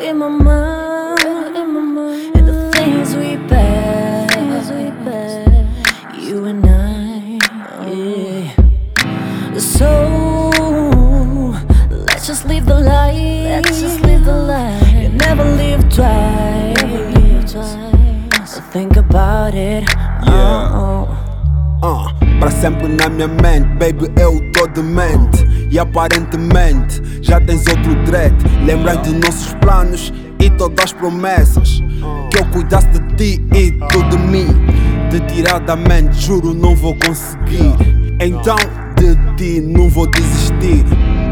In my mind, and the things we pass, you and I, yeah. So let's just leave the life. Let's just live the life. You never live twice. Sempre na minha mente, baby, eu tô demente. E aparentemente já tens outro dread. Lembras de nossos planos e todas as promessas. Que eu cuidasse de ti e tu de mim. De tirar da mente, juro, não vou conseguir. Então de ti não vou desistir.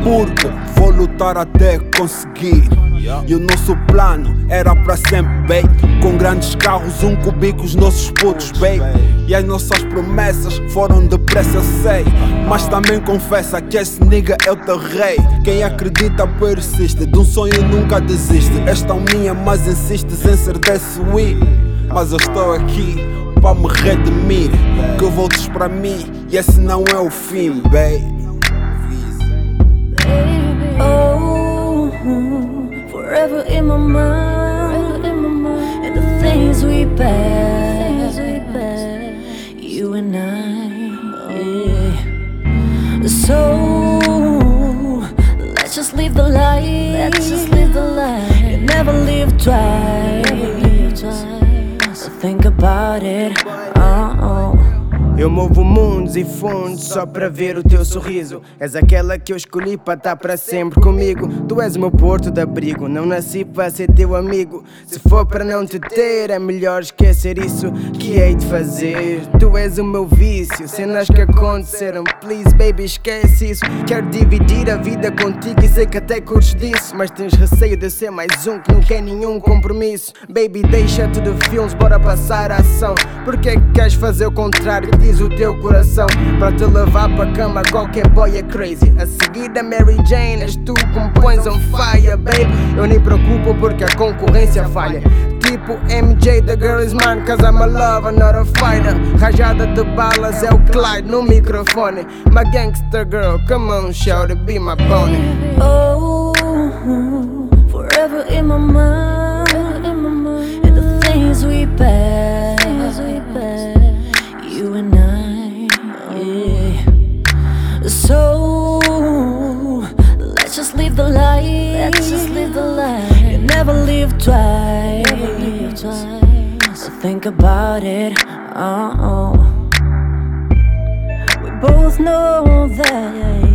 Porque vou lutar até conseguir. E o nosso plano era para sempre, babe. Com grandes carros, um cubico, os nossos putos, babe. E as nossas promessas foram depressa, eu sei. Mas também confessa que esse nigga é o teu rei. Quem acredita persiste, de um sonho nunca desiste. És tão minha, mas insistes em ser desse we. Mas eu estou aqui para me redimir. Que voltes para mim e esse não é o fim, babe. Forever in my mind, and the things we pass, you and I, yeah. So let's just leave the life. Let's just live the life. You never live twice. Never live twice. So think about it. Oh. Eu movo mundos e fundos só para ver o teu sorriso. És aquela que eu escolhi para estar para sempre comigo. Tu és o meu porto de abrigo, não nasci para ser teu amigo. Se for para não te ter, é melhor esquecer isso que hei de fazer. Tu és o meu vício, cenas que aconteceram. Please, baby, esquece isso. Quero dividir a vida contigo e sei que até curtes disso. Mas tens receio de ser mais um que não quer nenhum compromisso. Baby, deixa-te de filmes, bora passar a ação. Porque é que queres fazer o contrário? Diz o teu coração para te levar para cama. Qualquer boy é crazy. A seguir da Mary Jane, és tu que me pões on fire, baby. Eu nem preocupo porque a concorrência falha. Tipo MJ, the girl is mine, cause I'm a lover, not a fighter. Rajada de balas é o Clyde no microfone. My gangster girl, come on, shout it, be my pony. Oh, forever in my mind, the life. Let's just live the life. You never live twice. Never live twice. So think about it. Oh, we both know that.